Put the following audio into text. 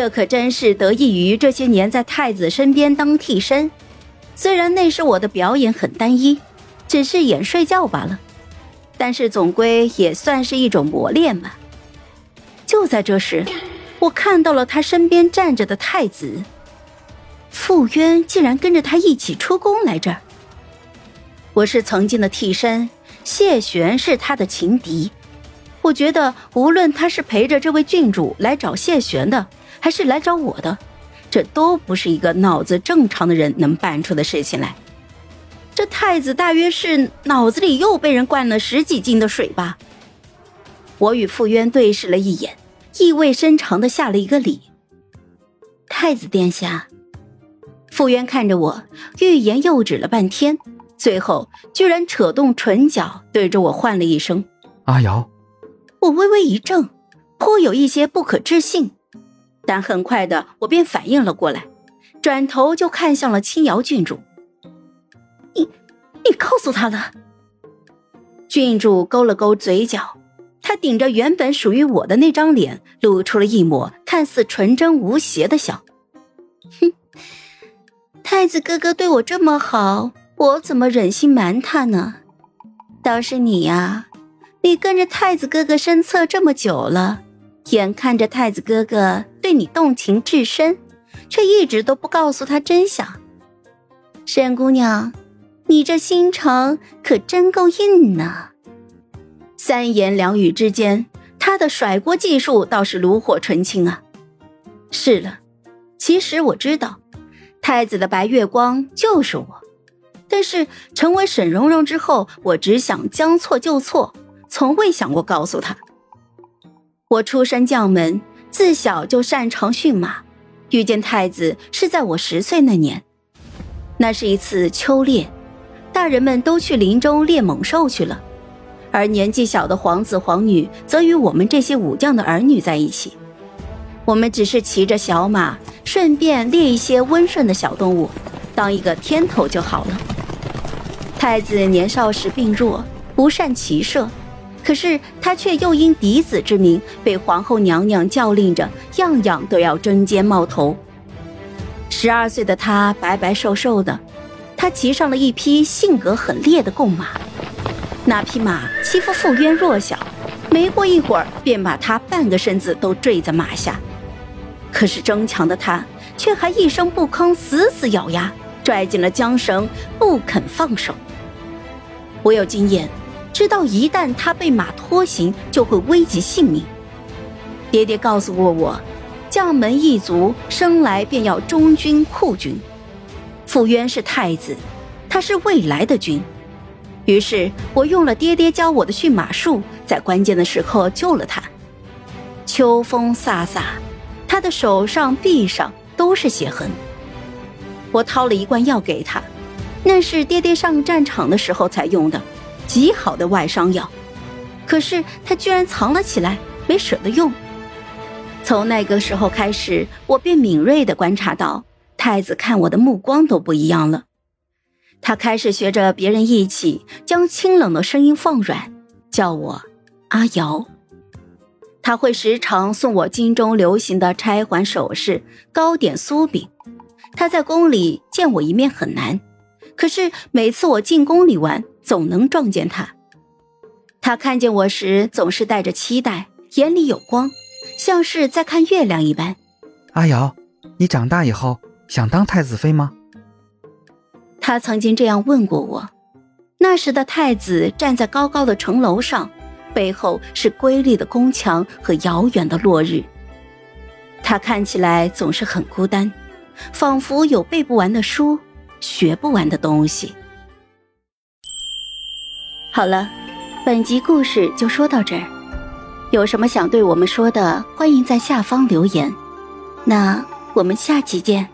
这可真是得益于这些年在太子身边当替身。虽然那时我的表演很单一，只是演睡觉罢了，但是总归也算是一种磨练吧。就在这时，我看到了他身边站着的太子，傅渊竟然跟着他一起出宫来这儿。我是曾经的替身，谢玄是他的情敌。我觉得，无论他是陪着这位郡主来找谢玄的，还是来找我的，这都不是一个脑子正常的人能办出的事情来。这太子大约是脑子里又被人灌了十几斤的水吧。我与傅渊对视了一眼，意味深长的下了一个礼。太子殿下，傅渊看着我，欲言又止了半天。最后，居然扯动唇角，对着我唤了一声：“阿瑶。”我微微一怔，颇有一些不可置信，但很快的我便反应了过来，转头就看向了青瑶郡主：“你，你告诉他了？”郡主勾了勾嘴角，她顶着原本属于我的那张脸，露出了一抹看似纯真无邪的笑：“哼，太子哥哥对我这么好。”我怎么忍心瞒他呢？倒是你呀，你跟着太子哥哥身侧这么久了，眼看着太子哥哥对你动情至深，却一直都不告诉他真相。沈姑娘，你这心肠可真够硬呢。三言两语之间，他的甩锅技术倒是炉火纯青啊。是了，其实我知道，太子的白月光就是我。但是成为沈蓉蓉之后，我只想将错就错，从未想过告诉他。我出身将门，自小就擅长驯马，遇见太子是在我十岁那年。那是一次秋猎，大人们都去林中猎猛兽去了，而年纪小的皇子皇女则与我们这些武将的儿女在一起。我们只是骑着小马，顺便猎一些温顺的小动物，当一个天头就好了。太子年少时病弱，不善骑射，可是他却又因嫡子之名被皇后娘娘教令着，样样都要争尖冒头。十二岁的他白白瘦瘦的，他骑上了一匹性格很烈的贡马，那匹马欺负傅渊弱小，没过一会儿便把他半个身子都坠在马下。可是争强的他却还一声不吭，死死咬牙，拽紧了缰绳，不肯放手。我有经验，知道一旦他被马拖行，就会危及性命。爹爹告诉过我，将门一族生来便要忠君护君。傅渊是太子，他是未来的君。于是我用了爹爹教我的驯马术，在关键的时刻救了他。秋风飒飒，他的手上、臂上都是血痕。我掏了一罐药给他。那是爹爹上战场的时候才用的，极好的外伤药，可是他居然藏了起来，没舍得用。从那个时候开始，我便敏锐地观察到，太子看我的目光都不一样了。他开始学着别人一起，将清冷的声音放软，叫我阿瑶。他会时常送我京中流行的钗环首饰、糕点酥饼。他在宫里见我一面很难。可是每次我进宫里玩，总能撞见他。他看见我时，总是带着期待，眼里有光，像是在看月亮一般。阿瑶，你长大以后想当太子妃吗？他曾经这样问过我。那时的太子站在高高的城楼上，背后是瑰丽的宫墙和遥远的落日。他看起来总是很孤单，仿佛有背不完的书。学不完的东西。好了，本集故事就说到这儿。有什么想对我们说的，欢迎在下方留言。那我们下期见。